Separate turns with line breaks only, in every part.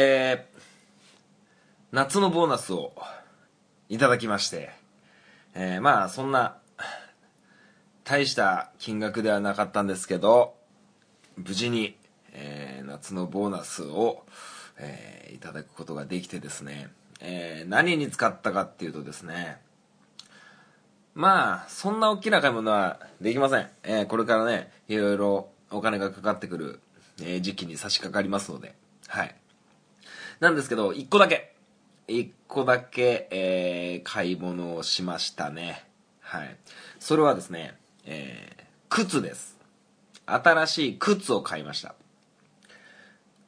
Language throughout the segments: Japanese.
えー、夏のボーナスをいただきまして、えー、まあそんな大した金額ではなかったんですけど無事に、えー夏のボーナスを、えーいただくことができてですね、えー何に使ったかっていうとですねまあそんな大きな買い物はできません、えーこれからねいろいろお金がかかってくる、え時期に差し掛かりますのではい。なんですけど1個だけ。1個だけ、えー買い物をしましたね。はい。それはですね、えー靴です。新しい靴を買いました。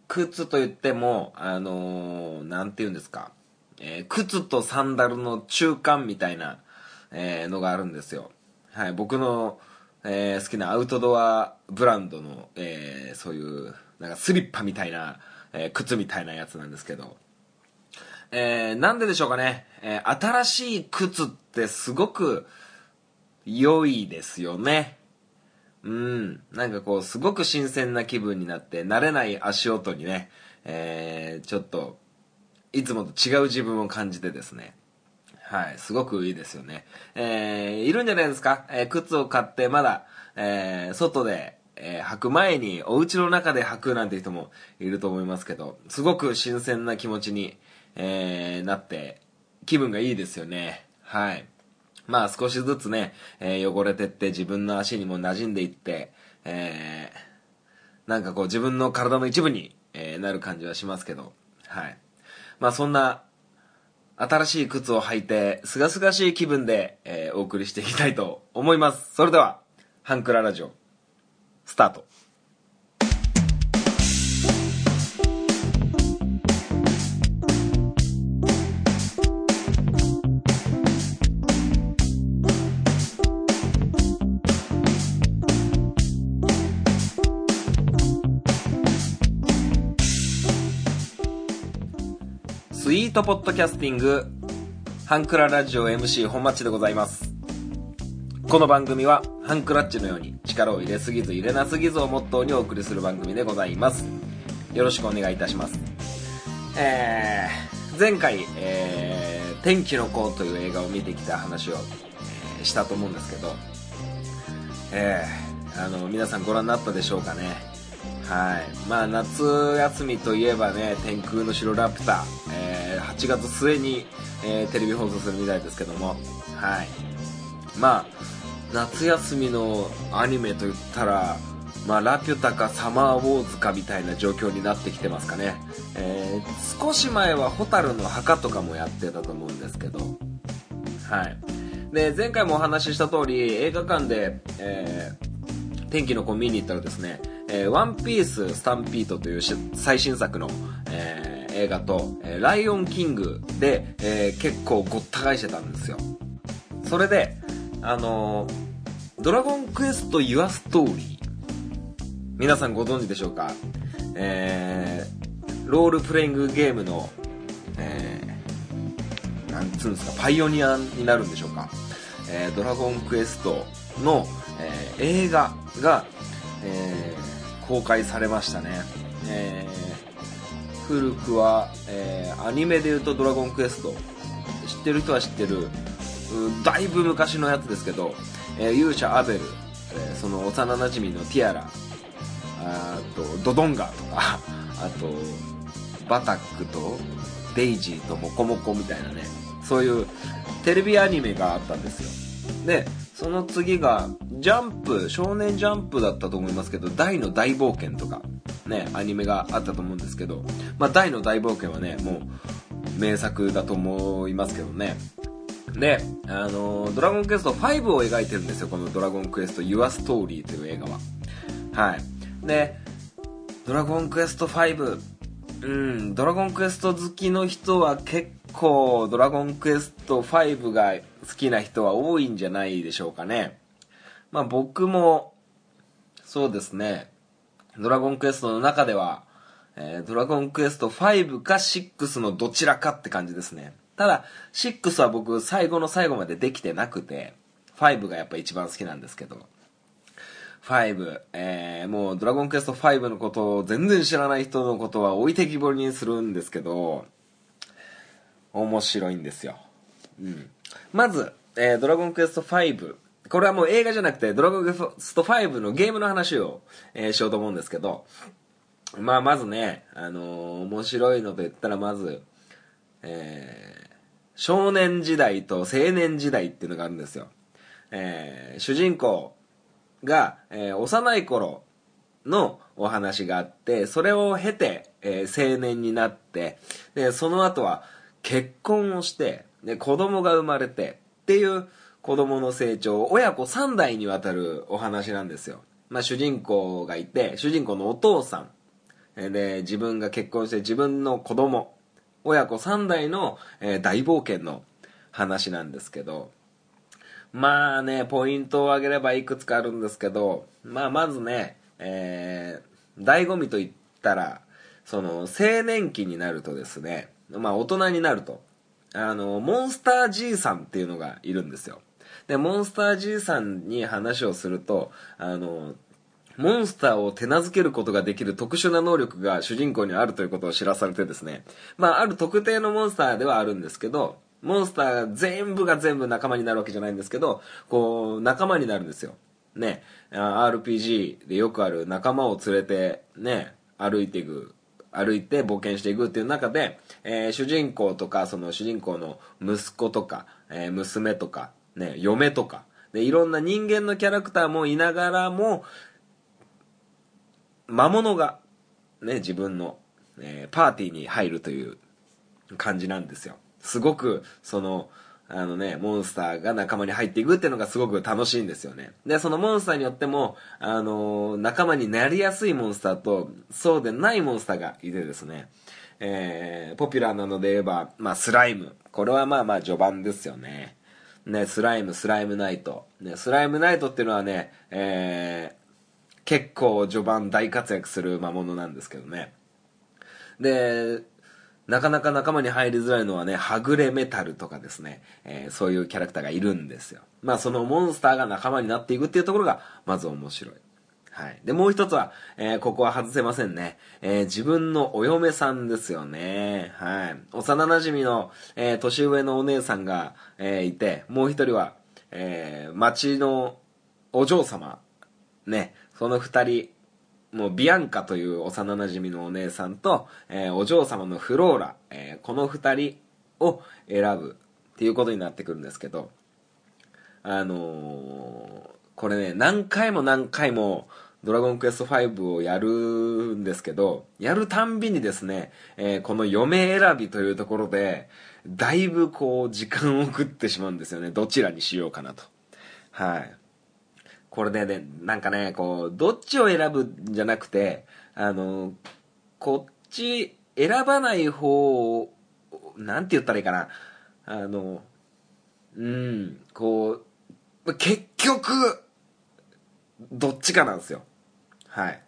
靴といってもあのーなんて言うんですか、えー靴とサンダルの中間みたいな、えーのがあるんですよ。はい。僕の、えー好きなアウトドアブランドの、えーそういうなんかスリッパみたいな、えー靴みたいなやつなんですけどえーなんででしょうかね、えー新しい靴ってすごく良いですよね。うん。なんかこう、すごく新鮮な気分になって、慣れない足音にね、えーちょっと、いつもと違う自分を感じてですね。はい、すごくいいですよね。えーいるんじゃないですか、えー靴を買ってまだ、えー外で、えー履く前にお家の中で履くなんて人もいると思いますけど、すごく新鮮な気持ちに、えーなって、気分がいいですよね。はい。まあ少しずつね、えー汚れてって自分の足にも馴染んでいって、えーなんかこう自分の体の一部に、えーなる感じはしますけど、はい。まあそんな、新しい靴を履いて、すがすがしい気分で、えーお送りしていきたいと思います。それでは、ハンクララジオ、スタート。スイートポッドキャスティング、ハンクララジオ MC 本町でございます。この番組は、ハンクラッチのように力を入れすぎず入れなすぎずをモットーにお送りする番組でございます。よろしくお願いいたします。えー、前回、えー、天気の子という映画を見てきた話を、えーしたと思うんですけど、えー、あの、皆さんご覧になったでしょうかね。はい。まあ、夏休みといえばね、天空の城ラピュタ、えー8月末に、えーテレビ放送するみたいですけども、はい。まあ、夏休みのアニメと言ったら、まあ、ラピュタかサマーウォーズかみたいな状況になってきてますかね。えー少し前はホタルの墓とかもやってたと思うんですけど、はい。で、前回もお話しした通り、映画館で、えー天気の子見に行ったらですね、えーワンピーススタンピートという最新作の、えー映画と、えーライオンキングで、えー結構ごった返してたんですよ。それで、あのドラゴンクエスト Your Story。皆さんご存知でしょうか？えーロールプレイングゲームの、えーなんつうんですか、パイオニアになるんでしょうか？えードラゴンクエストの、えー映画が、えー公開されましたね。えー古くは、えーアニメで言うとドラゴンクエスト。知ってる人は知ってる、だいぶ昔のやつですけど、えー勇者アベル、えーその幼馴染のティアラ、あとドドンガとか、あとバタックとデイジーとモコモコみたいなね、そういうテレビアニメがあったんですよ。で、その次が、ジャンプ、少年ジャンプだったと思いますけど、大の大冒険とか、ね、アニメがあったと思うんですけど、まあ、大の大冒険はね、もう、名作だと思いますけどね。で、あのドラゴンクエスト5を描いてるんですよ、このドラゴンクエスト Your Story という映画は。はい。で、ドラゴンクエスト5、うん、ドラゴンクエスト好きの人は結構、ドラゴンクエスト5が好きな人は多いんじゃないでしょうかね。まあ僕も、そうですね、ドラゴンクエストの中では、えードラゴンクエスト5か6のどちらかって感じですね。ただ、6は僕最後の最後までできてなくて、5がやっぱ一番好きなんですけど、5、えー、もうドラゴンクエスト5のことを全然知らない人のことは置いてきぼりにするんですけど、面白いんですよ。うん。まず、えー、ドラゴンクエスト5。これはもう映画じゃなくて、ドラゴンクエスト5のゲームの話を、えー、しようと思うんですけど、まあ、まずね、あのー、面白いのと言ったら、まず、えー、少年時代と青年時代っていうのがあるんですよ。えー、主人公が、えー、幼い頃のお話があって、それを経て、えー、青年になって、で、その後は結婚をして、で、子供が生まれてっていう子供の成長、親子3代にわたるお話なんですよ。まあ、主人公がいて、主人公のお父さん、で、自分が結婚して自分の子供、親子3代の、えー、大冒険の話なんですけど、まあね、ポイントを挙げればいくつかあるんですけど、まあまずね、えー、醍醐味と言ったら、その、青年期になるとですね、まあ大人になると、あの、モンスター G さんっていうのがいるんですよ。で、モンスター G さんに話をすると、あの、モンスターを手なずけることができる特殊な能力が主人公にあるということを知らされてですね、まあ、ある特定のモンスターではあるんですけど、モンスター全部が全部仲間になるわけじゃないんですけど、こう、仲間になるんですよ。ね、RPG でよくある仲間を連れて、ね、歩いていく、歩いて冒険していくっていう中で、えー、主人公とか、その主人公の息子とか、えー、娘とか、ね、嫁とか、で、いろんな人間のキャラクターもいながらも、魔物が、ね、自分の、えー、パーティーに入るという感じなんですよ。すごく、その、あのね、モンスターが仲間に入っていくっていうのがすごく楽しいんですよね。で、そのモンスターによっても、あのー、仲間になりやすいモンスターと、そうでないモンスターがいてですね、えー、ポピュラーなので言えば、まあ、スライム。これはまあまあ序盤ですよね。ね、スライム、スライムナイト。ね、スライムナイトっていうのはね、え、結構序盤大活躍する魔物なんですけどね。で、なかなか仲間に入りづらいのはね、はぐれメタルとかですね、えー、そういうキャラクターがいるんですよ。まあそのモンスターが仲間になっていくっていうところが、まず面白い。はい。で、もう一つは、えー、ここは外せませんね。えー、自分のお嫁さんですよね。はい。幼馴染の、え、年上のお姉さんが、えいて、もう一人は、え町のお嬢様。ね。その二人、もうビアンカという幼馴染のお姉さんと、えー、お嬢様のフローラ、えー、この二人を選ぶっていうことになってくるんですけど、あのー、これね、何回も何回も、ドラゴンクエスト5をやるんですけど、やるたんびにですね、えー、この嫁選びというところで、だいぶこう、時間を食ってしまうんですよね。どちらにしようかなと。はい。これでね、なんかね、こう、どっちを選ぶんじゃなくて、あの、こっち選ばない方を、なんて言ったらいいかな。あの、うん、こう、結局、どっちかなんですよ。はい。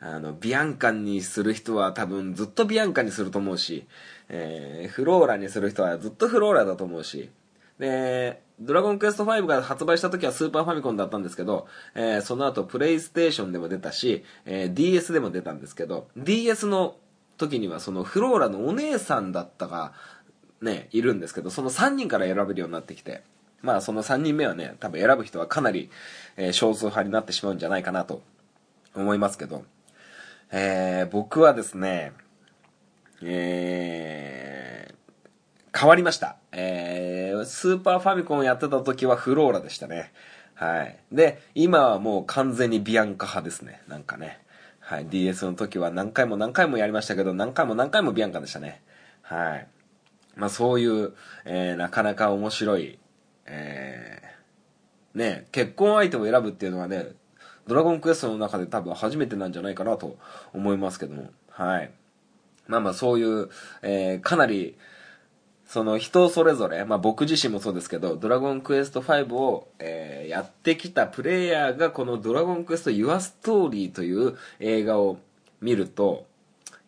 あの、ビアンカにする人は多分ずっとビアンカにすると思うし、えー、フローラにする人はずっとフローラだと思うし、で、ドラゴンクエスト5が発売した時はスーパーファミコンだったんですけど、えー、その後プレイステーションでも出たし、えー、DS でも出たんですけど、DS の時にはそのフローラのお姉さんだったが、ね、いるんですけど、その3人から選べるようになってきて、まあその3人目はね、多分選ぶ人はかなり、えー、少数派になってしまうんじゃないかなと思いますけど、えー、僕はですね、えー、変わりました。えー、スーパーファミコンやってた時はフローラでしたね。はい。で、今はもう完全にビアンカ派ですね。なんかね。はい。DS の時は何回も何回もやりましたけど、何回も何回もビアンカでしたね。はい。まあそういう、えー、なかなか面白い、えー、ね、結婚相手を選ぶっていうのはね、ドラゴンクエストの中で多分初めてなんじゃないかなと思いますけども。はい。まあまあそういう、えー、かなり、その人それぞれ、まあ僕自身もそうですけど、ドラゴンクエスト5を、えー、やってきたプレイヤーがこのドラゴンクエスト Your Story という映画を見ると、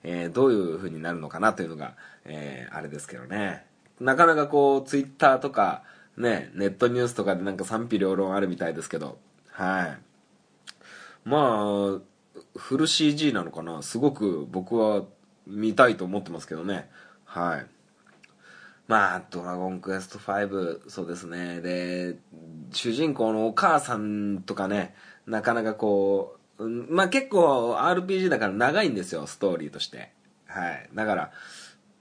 えー、どういう風になるのかなというのが、えー、あれですけどね。なかなかこう、ツイッターとか、ね、ネットニュースとかでなんか賛否両論あるみたいですけど、はい。まあフル CG なのかなすごく僕は見たいと思ってますけどねはいまあ、ドラゴンクエスト5、そうですね。で、主人公のお母さんとかね、なかなかこう、まあ結構 RPG だから長いんですよ、ストーリーとして。はい。だから、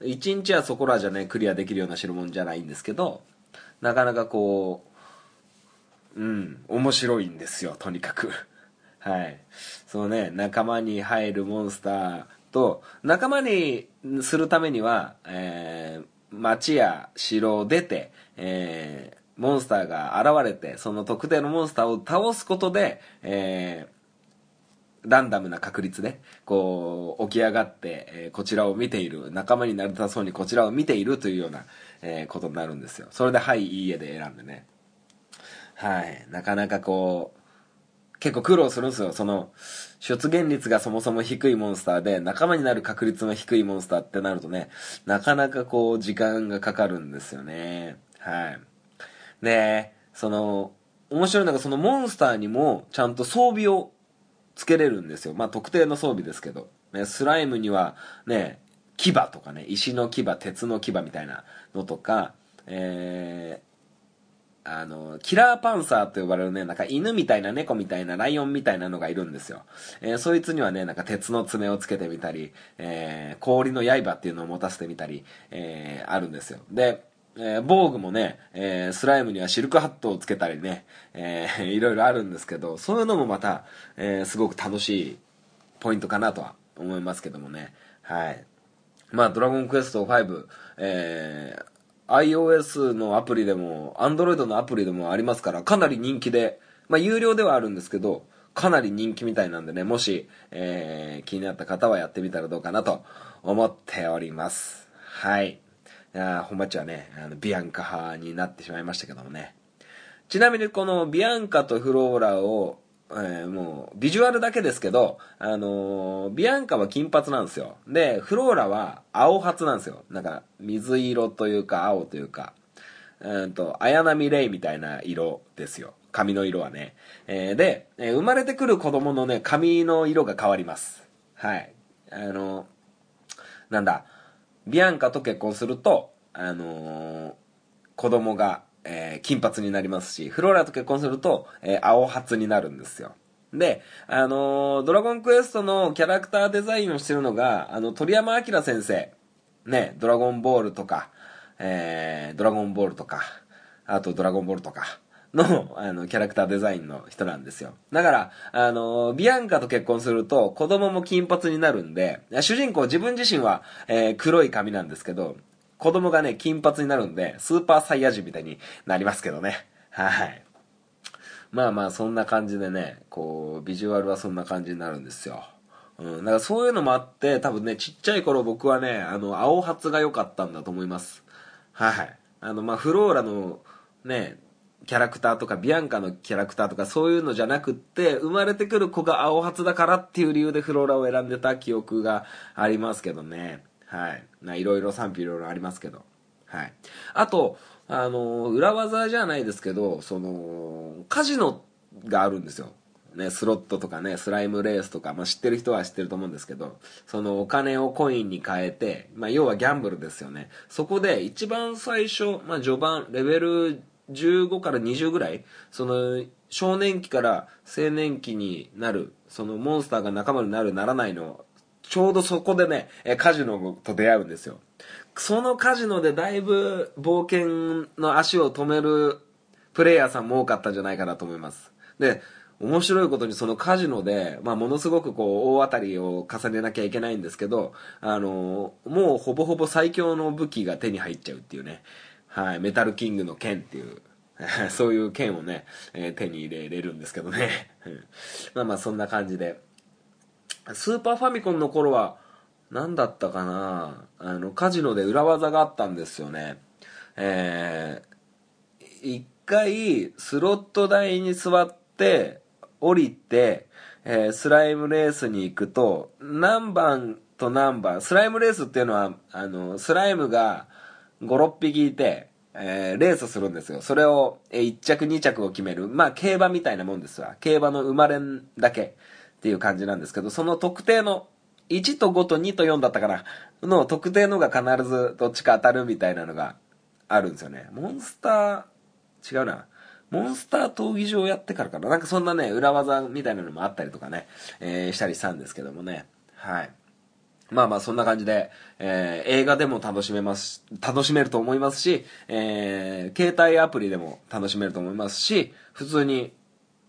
1日はそこらじゃね、クリアできるような代物じゃないんですけど、なかなかこう、うん、面白いんですよ、とにかく。はい。そのね、仲間に入るモンスターと、仲間にするためには、えー、町や城を出て、えー、モンスターが現れて、その特定のモンスターを倒すことで、えー、ランダムな確率で、こう、起き上がって、えー、こちらを見ている、仲間になりたそうにこちらを見ているというような、えー、ことになるんですよ。それで、はい、いいえで選んでね。はい。なかなかこう、結構苦労するんですよ。その、出現率がそもそも低いモンスターで、仲間になる確率の低いモンスターってなるとね、なかなかこう、時間がかかるんですよね。はい。で、その、面白いのがそのモンスターにも、ちゃんと装備をつけれるんですよ。まあ、特定の装備ですけど。ね、スライムには、ね、牙とかね、石の牙、鉄の牙みたいなのとか、えあの、キラーパンサーと呼ばれるね、なんか犬みたいな猫みたいなライオンみたいなのがいるんですよ。えー、そいつにはね、なんか鉄の爪をつけてみたり、えー、氷の刃っていうのを持たせてみたり、えー、あるんですよ。で、えー、防具もね、えー、スライムにはシルクハットをつけたりね、えー、いろいろあるんですけど、そういうのもまた、えー、すごく楽しいポイントかなとは思いますけどもね。はい。まあ、ドラゴンクエスト5、えー、iOS のアプリでも、Android のアプリでもありますから、かなり人気で、まあ、有料ではあるんですけど、かなり人気みたいなんでね、もし、えー、気になった方はやってみたらどうかなと思っております。はい。いや本町はね、あの、ビアンカ派になってしまいましたけどもね。ちなみにこのビアンカとフローラをえー、もう、ビジュアルだけですけど、あのー、ビアンカは金髪なんですよ。で、フローラは青髪なんですよ。なんか、水色というか、青というか、うんと、綾波レイみたいな色ですよ。髪の色はね。えー、で、え生まれてくる子供のね、髪の色が変わります。はい。あのなんだ、ビアンカと結婚すると、あの子供がえー、金髪になりますし、フローラと結婚すると、えー、青髪になるんですよ。で、あのー、ドラゴンクエストのキャラクターデザインをしてるのが、あの、鳥山明先生。ね、ドラゴンボールとか、えー、ドラゴンボールとか、あとドラゴンボールとかの、あの、キャラクターデザインの人なんですよ。だから、あの、ビアンカと結婚すると、子供も金髪になるんで、主人公自分自身は、えー、黒い髪なんですけど、子供がね、金髪になるんで、スーパーサイヤ人みたいになりますけどね。はい。まあまあ、そんな感じでね、こう、ビジュアルはそんな感じになるんですよ。うん、だからそういうのもあって、多分ね、ちっちゃい頃僕はね、あの、青髪が良かったんだと思います。はい。あの、まあ、フローラの、ね、キャラクターとか、ビアンカのキャラクターとか、そういうのじゃなくって、生まれてくる子が青髪だからっていう理由でフローラを選んでた記憶がありますけどね。はい。いろいろ賛否いろいろありますけど。はい。あと、あの、裏技じゃないですけど、その、カジノがあるんですよ。ね、スロットとかね、スライムレースとか、まあ、知ってる人は知ってると思うんですけど、そのお金をコインに変えて、まあ、要はギャンブルですよね。そこで一番最初、まあ、序盤、レベル15から20ぐらい、その、少年期から青年期になる、そのモンスターが仲間になるならないのちょうどそこでね、カジノと出会うんですよ。そのカジノでだいぶ冒険の足を止めるプレイヤーさんも多かったんじゃないかなと思います。で、面白いことにそのカジノで、まあ、ものすごくこう、大当たりを重ねなきゃいけないんですけど、あの、もうほぼほぼ最強の武器が手に入っちゃうっていうね。はい、メタルキングの剣っていう、そういう剣をね、えー、手に入れれるんですけどね。まあまあそんな感じで。スーパーファミコンの頃は、何だったかなあの、カジノで裏技があったんですよね。えー、一回、スロット台に座って、降りて、えー、スライムレースに行くと、何番と何番、スライムレースっていうのは、あの、スライムが5、6匹いて、えー、レースするんですよ。それを、え、1着2着を決める。まあ、競馬みたいなもんですわ。競馬の生まれんだけ。っていう感じなんですけど、その特定の1と5と2と4だったかなの特定のが必ずどっちか当たるみたいなのがあるんですよね。モンスター、違うな。モンスター闘技場やってからかな。なんかそんなね、裏技みたいなのもあったりとかね、えー、したりしたんですけどもね。はい。まあまあそんな感じで、えー、映画でも楽しめます、楽しめると思いますし、えー、携帯アプリでも楽しめると思いますし、普通に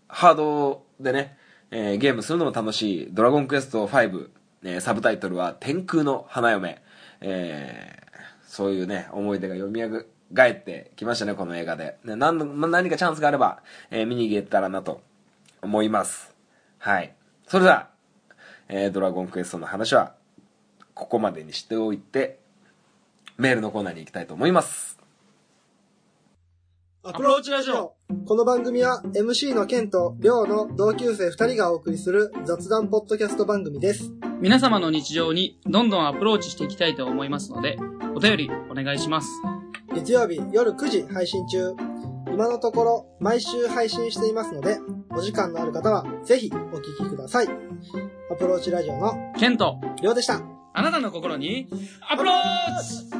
ハードでね、えー、ゲームするのも楽しい、ドラゴンクエスト5、えー、サブタイトルは天空の花嫁、えー、そういうね、思い出が読み上げってきましたね、この映画で。ね、何何かチャンスがあれば、えー、見に行けたらなと思います。はい。それでは、えー、ドラゴンクエストの話はここまでにしておいて、メールのコーナーに行きたいと思います。
アプローチラジオこの番組は MC のケンとリョウの同級生2人がお送りする雑談ポッドキャスト番組です。
皆様の日常にどんどんアプローチしていきたいと思いますので、お便りお願いします。
月曜日夜9時配信中。今のところ毎週配信していますので、お時間のある方はぜひお聞きください。アプローチラジオの
ケンと
リョウでした。
あなたの心にアプローチ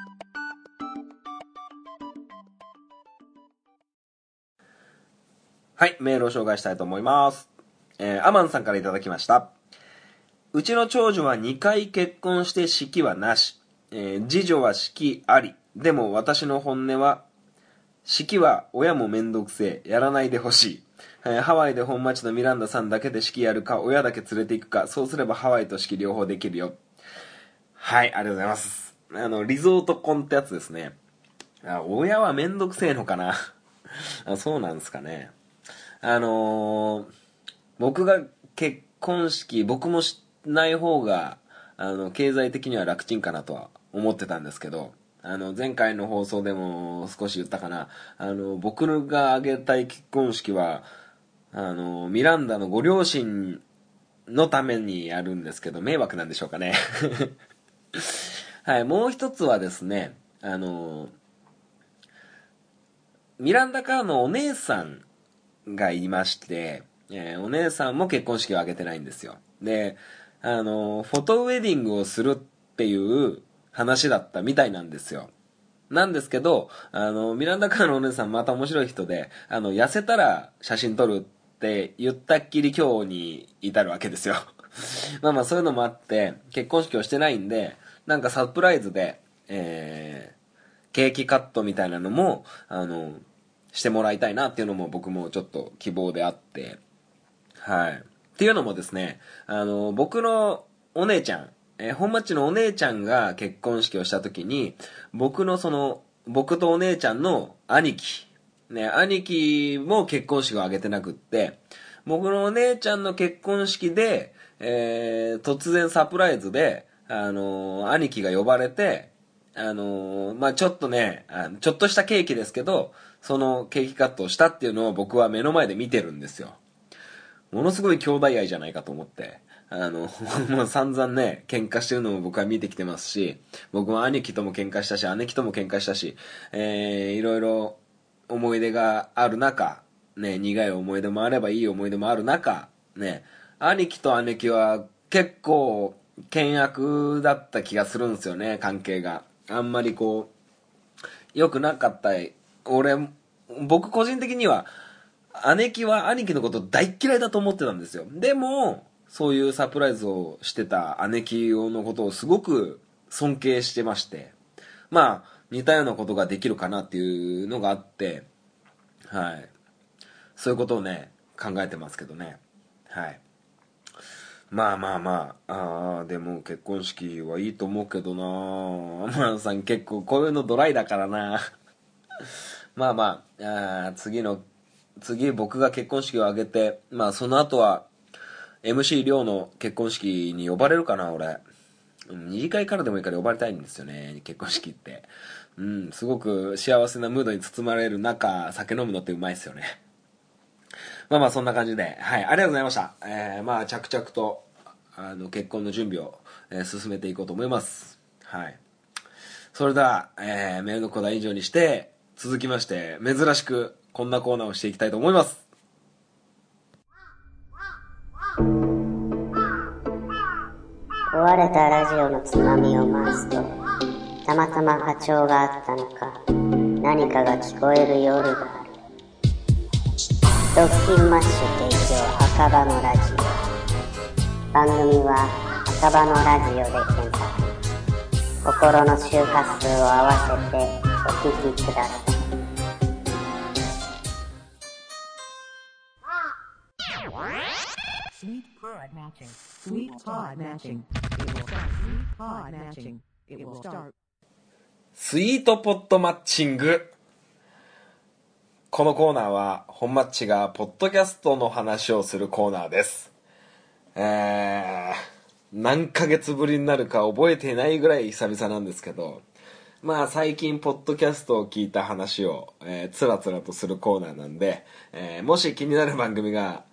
はいメールを紹介したいと思いますえー、アマンさんからいただきましたうちの長女は2回結婚して式はなし、えー、次女は式ありでも私の本音は式は親もめんどくせえやらないでほしいえー、ハワイで本町のミランダさんだけで式やるか、親だけ連れて行くか、そうすればハワイと式両方できるよ。はい、ありがとうございます。あの、リゾート婚ってやつですね。あ親はめんどくせえのかなあそうなんですかね。あのー、僕が結婚式、僕もしない方が、あの、経済的には楽ちんかなとは思ってたんですけど、あの、前回の放送でも少し言ったかな。あの、僕が挙げたい結婚式は、あの、ミランダのご両親のためにやるんですけど、迷惑なんでしょうかね。はい、もう一つはですね、あの、ミランダカーのお姉さんがいまして、えー、お姉さんも結婚式を挙げてないんですよ。で、あの、フォトウェディングをするっていう話だったみたいなんですよ。なんですけど、あの、ミランダカーのお姉さんまた面白い人で、あの、痩せたら写真撮るって言ったっきり今日に至るわけですよ まあまあそういうのもあって、結婚式をしてないんで、なんかサプライズで、えー、ケーキカットみたいなのも、あの、してもらいたいなっていうのも僕もちょっと希望であって、はい。っていうのもですね、あの、僕のお姉ちゃん、えー、本町のお姉ちゃんが結婚式をした時に、僕のその、僕とお姉ちゃんの兄貴ね、兄貴も結婚式を挙げてなくって、僕のお姉ちゃんの結婚式で、えー、突然サプライズで、あのー、兄貴が呼ばれて、あのー、まあ、ちょっとね、ちょっとしたケーキですけど、そのケーキカットをしたっていうのを僕は目の前で見てるんですよ。ものすごい兄弟愛じゃないかと思って。あの、もう散々ね、喧嘩してるのも僕は見てきてますし、僕も兄貴とも喧嘩したし、姉貴とも喧嘩したし、えー、いろいろ思い出がある中、ね、苦い思い出もあればいい思い出もある中、ね、兄貴と姉貴は結構険悪だった気がするんですよね、関係が。あんまりこう、良くなかった。俺、僕個人的には、姉貴は兄貴のこと大嫌いだと思ってたんですよ。でも、そういうサプライズをしてた姉貴のことをすごく尊敬してまして。まあ、似たようなことができるかなっていうのがあって、はい。そういうことをね、考えてますけどね。はい。まあまあまあ、ああ、でも結婚式はいいと思うけどな天野 さん結構こういうのドライだからなまあまあ、あ次の次僕が結婚式を挙げて、まあその後は、MC 亮の結婚式に呼ばれるかな、俺。うん二次会からでもいいから呼ばれたいんですよね、結婚式って。うん、すごく幸せなムードに包まれる中、酒飲むのってうまいですよね。まあまあそんな感じで、はい、ありがとうございました。えー、まあ着々と、あの、結婚の準備を、えー進めていこうと思います。はい。それでは、えー、メールの答え以上にして、続きまして、珍しく、こんなコーナーをしていきたいと思います。
壊れたラジオのつまみを回すと、たまたま波長があったのか、何かが聞こえる夜がある。ドッキンマッシュ提供赤羽のラジオ。番組は赤羽のラジオで検索。心の周波数を合わせてお聞きください。
Matching. Matching. It will start. Sweet pod matching. It will start.
スイートポットマッチング。このコーナーは、本マッチがポッドキャストの話をするコーナーです。えー、何ヶ月ぶりになるか覚えていないぐらい久々なんですけど、まあ最近ポッドキャストを聞いた話を、えー、つらつらとするコーナーなんで、えーもし気になる番組が、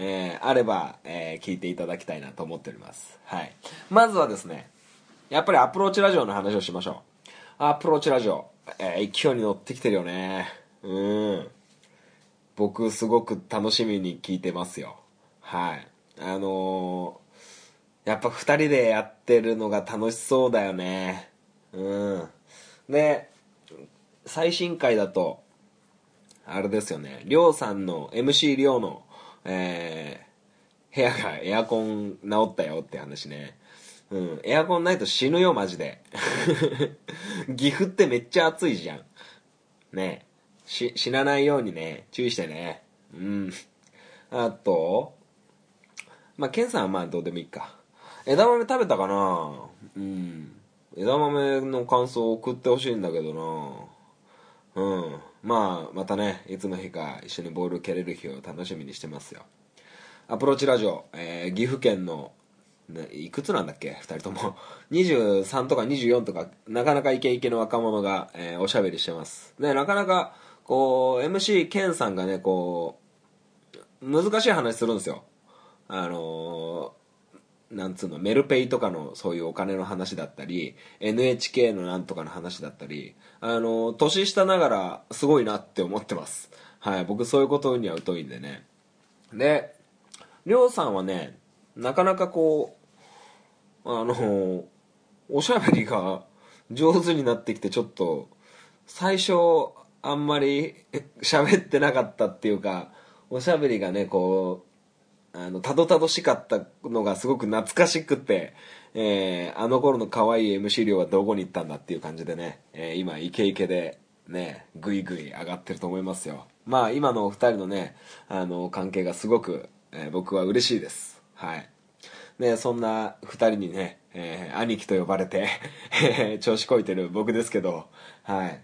えーあれば、えー聞いていただきたいなと思っております。はい。まずはですね、やっぱりアプローチラジオの話をしましょう。アプローチラジオ、えー勢いに乗ってきてるよね。うん。僕すごく楽しみに聞いてますよ。はい。あのーやっぱ二人でやってるのが楽しそうだよね。うん。で、最新回だと、あれですよね、りょうさんの、MC りょうの、えー、部屋がエアコン直ったよって話ね。うん、エアコンないと死ぬよ、マジで。岐阜ってめっちゃ暑いじゃん。ねし、死なないようにね、注意してね。うん。あと、まあ、ケンさんはまあどうでもいいか。枝豆食べたかなうん。枝豆の感想を送ってほしいんだけどなうん。まあ、またね、いつの日か一緒にボール蹴れる日を楽しみにしてますよ。アプローチラジオ、えー岐阜県の、ね、いくつなんだっけ？二人とも。23とか24とか、なかなかイケイケの若者が、えーおしゃべりしてます。で、なかなか、こう、MC ケンさんがね、こう、難しい話するんですよ。あのーなんつうの、メルペイとかのそういうお金の話だったり、NHK のなんとかの話だったり、あの年下ながらすごいなって思ってます。はい、僕そういうことには疎いんでね。で、りょうさんはね、なかなかこう、あのおしゃべりが上手になってきてちょっと、最初あんまり喋ってなかったっていうか、おしゃべりがね、こう、あの、たどたどしかったのがすごく懐かしくて、えーあの頃の可愛い MC 量はどこに行ったんだっていう感じでね、えー今イケイケでね、ぐいぐい上がってると思いますよ。まあ今のお二人のね、あの、関係がすごく、えー僕は嬉しいです。はい。ね、そんな二人にね、えー兄貴と呼ばれて、調子こいてる僕ですけど、はい。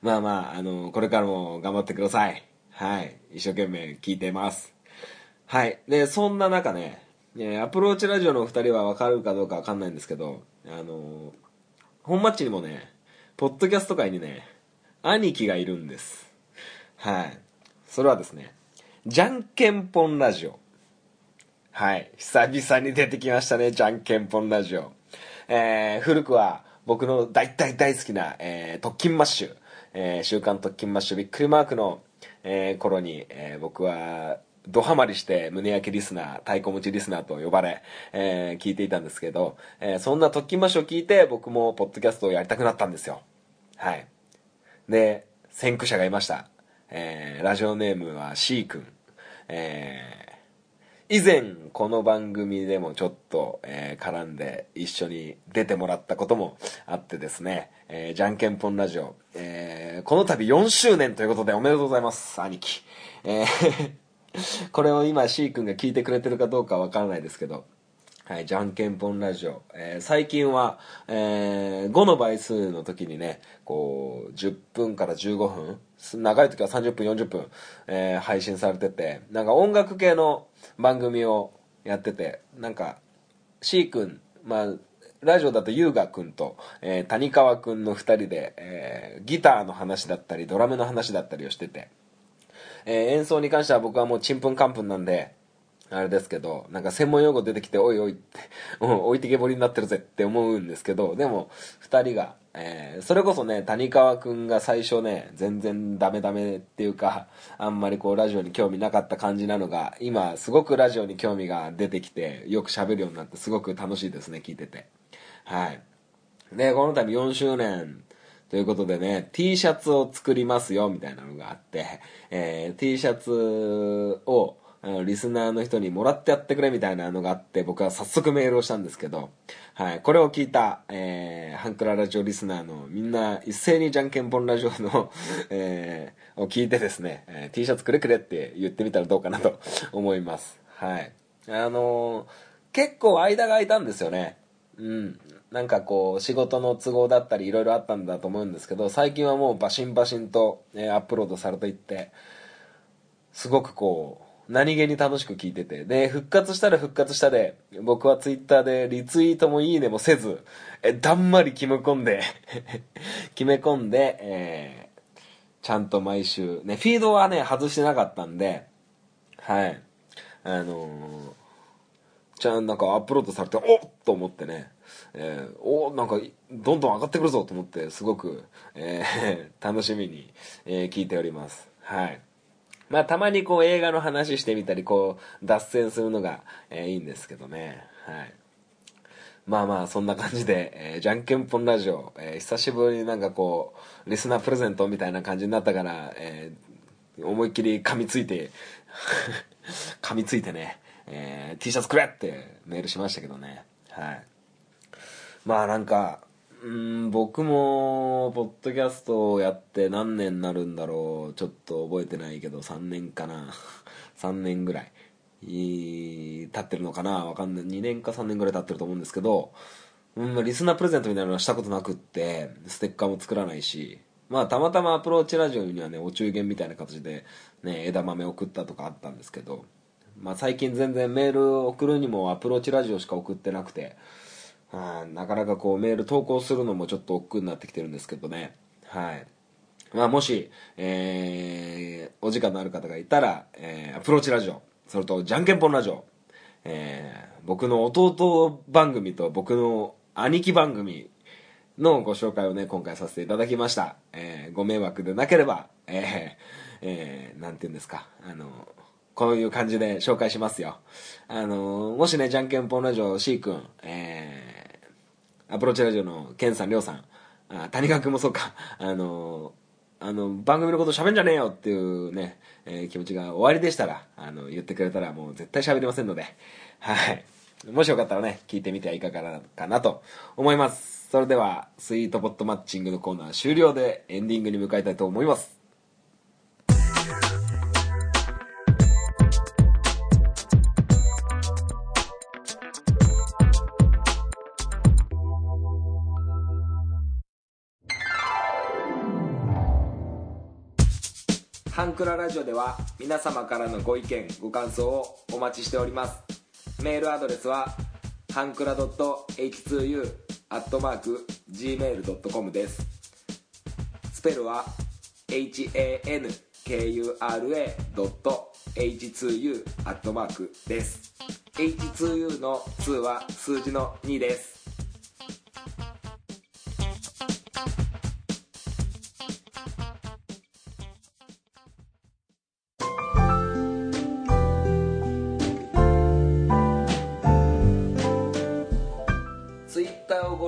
まあまあ、あの、これからも頑張ってください。はい。一生懸命聞いてます。はい。で、そんな中ね、えアプローチラジオのお二人はわかるかどうかわかんないんですけど、あの、本マッチにもね、ポッドキャスト界にね、兄貴がいるんです。はい。それはですね、じゃんけんぽんラジオ。はい。久々に出てきましたね、じゃんけんぽんラジオ。えー、古くは僕の大大大好きな、えー、特勤マッシュ、えー、週刊特勤マッシュびっくりマークの、えー、頃に、えー、僕は、ドハマりして胸焼けリスナー、太鼓持ちリスナーと呼ばれ、えー、聞いていたんですけど、えー、そんな特勤マッシュを聞いて僕もポッドキャストをやりたくなったんですよ。はい。で、先駆者がいました。えー、ラジオネームは C 君。えー、以前この番組でもちょっと、えー絡んで一緒に出てもらったこともあってですね、えーじゃんけんぽんラジオ、えーこの度4周年ということでおめでとうございます、兄貴。えー これを今 C 君が聞いてくれてるかどうかわからないですけど、はい、じゃんけんぽんラジオ。えー最近は、えー5の倍数の時にね、こう、10分から15分、長い時は30分、40分、えー配信されてて、なんか音楽系の番組をやってて、なんか、C 君、まあ、ラジオだと優雅君と、えー谷川君の二人で、えーギターの話だったり、ドラムの話だったりをしてて、えー演奏に関しては僕はもうちんぷんかんぷんなんで、あれですけど、なんか専門用語出てきて、おいおいって、うん置いてけぼりになってるぜって思うんですけど、でも、二人が、えーそれこそね、谷川くんが最初ね、全然ダメダメっていうか、あんまりこうラジオに興味なかった感じなのが、今すごくラジオに興味が出てきて、よく喋るようになってすごく楽しいですね、聞いてて。はい。で、この度4周年ということでね、T シャツを作りますよ、みたいなのがあって、えー T シャツを、あのリスナーの人にもらってやってくれみたいなのがあって、僕は早速メールをしたんですけど、はい、これを聞いた、えーハンクララジオリスナーのみんな一斉にじゃんけんぽんラジオの、えーを聞いてですね、えー T シャツくれくれって言ってみたらどうかなと 思います。はい。あのー結構間が空いたんですよね。うん。なんかこう、仕事の都合だったりいろいろあったんだと思うんですけど、最近はもうバシンバシンと、えアップロードされていって、すごくこう、何気に楽しく聞いてて。で、復活したら復活したで、僕はツイッターでリツイートもいいねもせず、え、だんまり決め込んで、決め込んで、えーちゃんと毎週、ね、フィードはね、外してなかったんで、はい。あのーじゃあなんかアップロードされておっと思ってね、えーおなんかどんどん上がってくるぞと思ってすごく、えー 楽しみに、えー聞いております。はい。まあたまにこう映画の話してみたりこう脱線するのが、えーいいんですけどね。はい。まあまあそんな感じで、えーじゃんけんぽんラジオ、えー久しぶりになんかこうリスナープレゼントみたいな感じになったから、えー思いっきり噛みついて 噛みついてね、えー T シャツくれってメールしましたけどね。はい。まあなんかうん僕もポッドキャストをやって何年になるんだろうちょっと覚えてないけど3年かな。3年ぐらい。いい経ってるのかな？わかんない。2年か3年ぐらい経ってると思うんですけど、うん、リスナープレゼントみたいなのはしたことなくってステッカーも作らないし。まあたまたまアプローチラジオにはねお中元みたいな形で、ね、枝豆送ったとかあったんですけど、まあ、最近全然メール送るにもアプローチラジオしか送ってなくてはい。なかなかこうメール投稿するのもちょっと億劫になってきてるんですけどね。はい。まあもし、えーお時間のある方がいたら、えーアプローチラジオそれとじゃんけんぽんラジオ、えー僕の弟番組と僕の兄貴番組のご紹介をね今回させていただきました、えーご迷惑でなければえーえーなんて言うんですか。あのこういう感じで紹介しますよ。あのもしねじゃんけんぽんラジオ C 君えーアプローチラジオのケンさん、りょうさん、あ谷川君もそうか、あのあの、番組のこと喋んじゃねえよっていうね、えー気持ちが終わりでしたら、あの、言ってくれたらもう絶対喋りませんので、はい。もしよかったらね、聞いてみてはいかがかなと思います。それでは、スイートポットマッチングのコーナー終了でエンディングに向かいたいと思います。クララジオでは皆様からのご意見ご感想をお待ちしております。メールアドレスはハンクラ .h2u.gmail.com です。スペルは hankura.h2u です。H2U の2は数字の2です。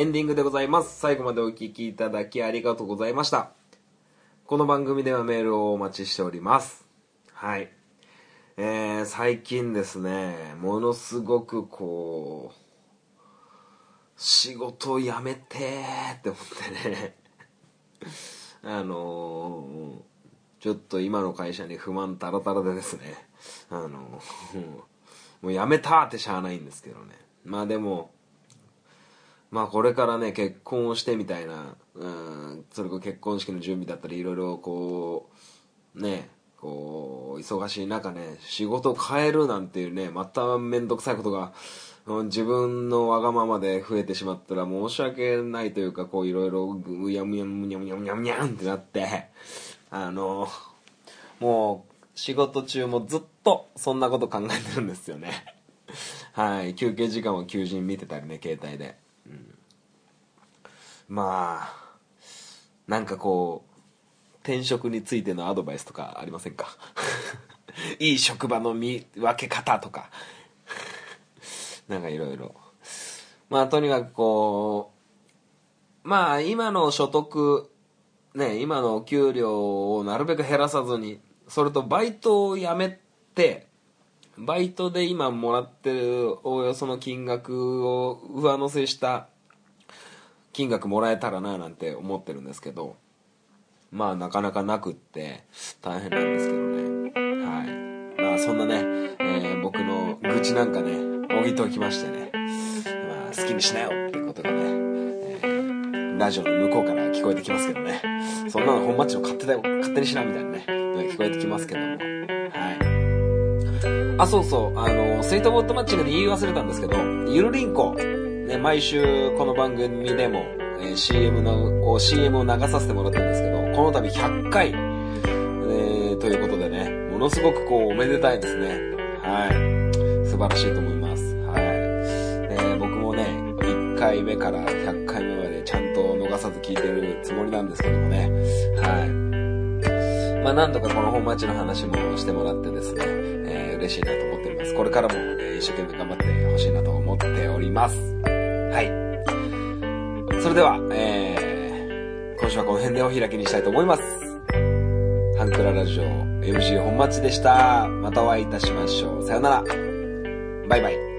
エンディングでございます。最後までお聞きいただきありがとうございました。この番組ではメールをお待ちしております。はい。えー、最近ですね、ものすごくこう、仕事を辞めてーって思ってね、あのー、ちょっと今の会社に不満タラタラでですね、あのー、もう辞めたってしゃあないんですけどね。まあでも、まあこれからね、結婚をしてみたいな、うん、それこそ結婚式の準備だったり、いろいろこう、ね、こう、忙しい中ね、仕事を変えるなんていうね、まためんどくさいことが、うん自分のわがままで増えてしまったら申し訳ないというか、こういろいろうやむやむにゃむにゃむにゃむにゃんってなって、あの、もう仕事中もずっとそんなこと考えてるんですよね。はい、休憩時間は求人見てたりね、携帯で。まあ、なんかこう、転職についてのアドバイスとかありませんか？いい職場の見分け方とか。なんかいろいろ。まあとにかくこう、まあ今の所得、ね、今のお給料をなるべく減らさずに、それとバイトを辞めて、バイトで今もらってるおおよその金額を上乗せした金額もらえたらななんて思ってるんですけど、まあなかなかなくって大変なんですけどね。はい。まあそんなね、えー僕の愚痴なんかね、おぎときましてね、まあ好きにしなよっていうことがね、えーラジオの向こうから聞こえてきますけどね。そんなの本マッチの勝手だよ、勝手にしなみたいなね、聞こえてきますけども。はい。あ、そうそう、あの、スイートボットマッチングで言い忘れたんですけど、ゆるりんこ、ね、毎週この番組でも、えー CM の、CM を流させてもらってるんですけど、この度100回、えーということでね、ものすごくこう、おめでたいですね。はい。素晴らしいと思います。はい。で、僕もね、1回目から100回目までちゃんと逃さず聞いてるつもりなんですけどもね。はい。まあ、なんとかこの本町の話もしてもらってですね、嬉しいなと思っております。これからも、え一生懸命頑張ってほしいなと思っております。はい。それでは、えー、今週はこの辺でお開きにしたいと思います。ハンクララジオ MC 本町でした。またお会いいたしましょう。さよなら。バイバイ。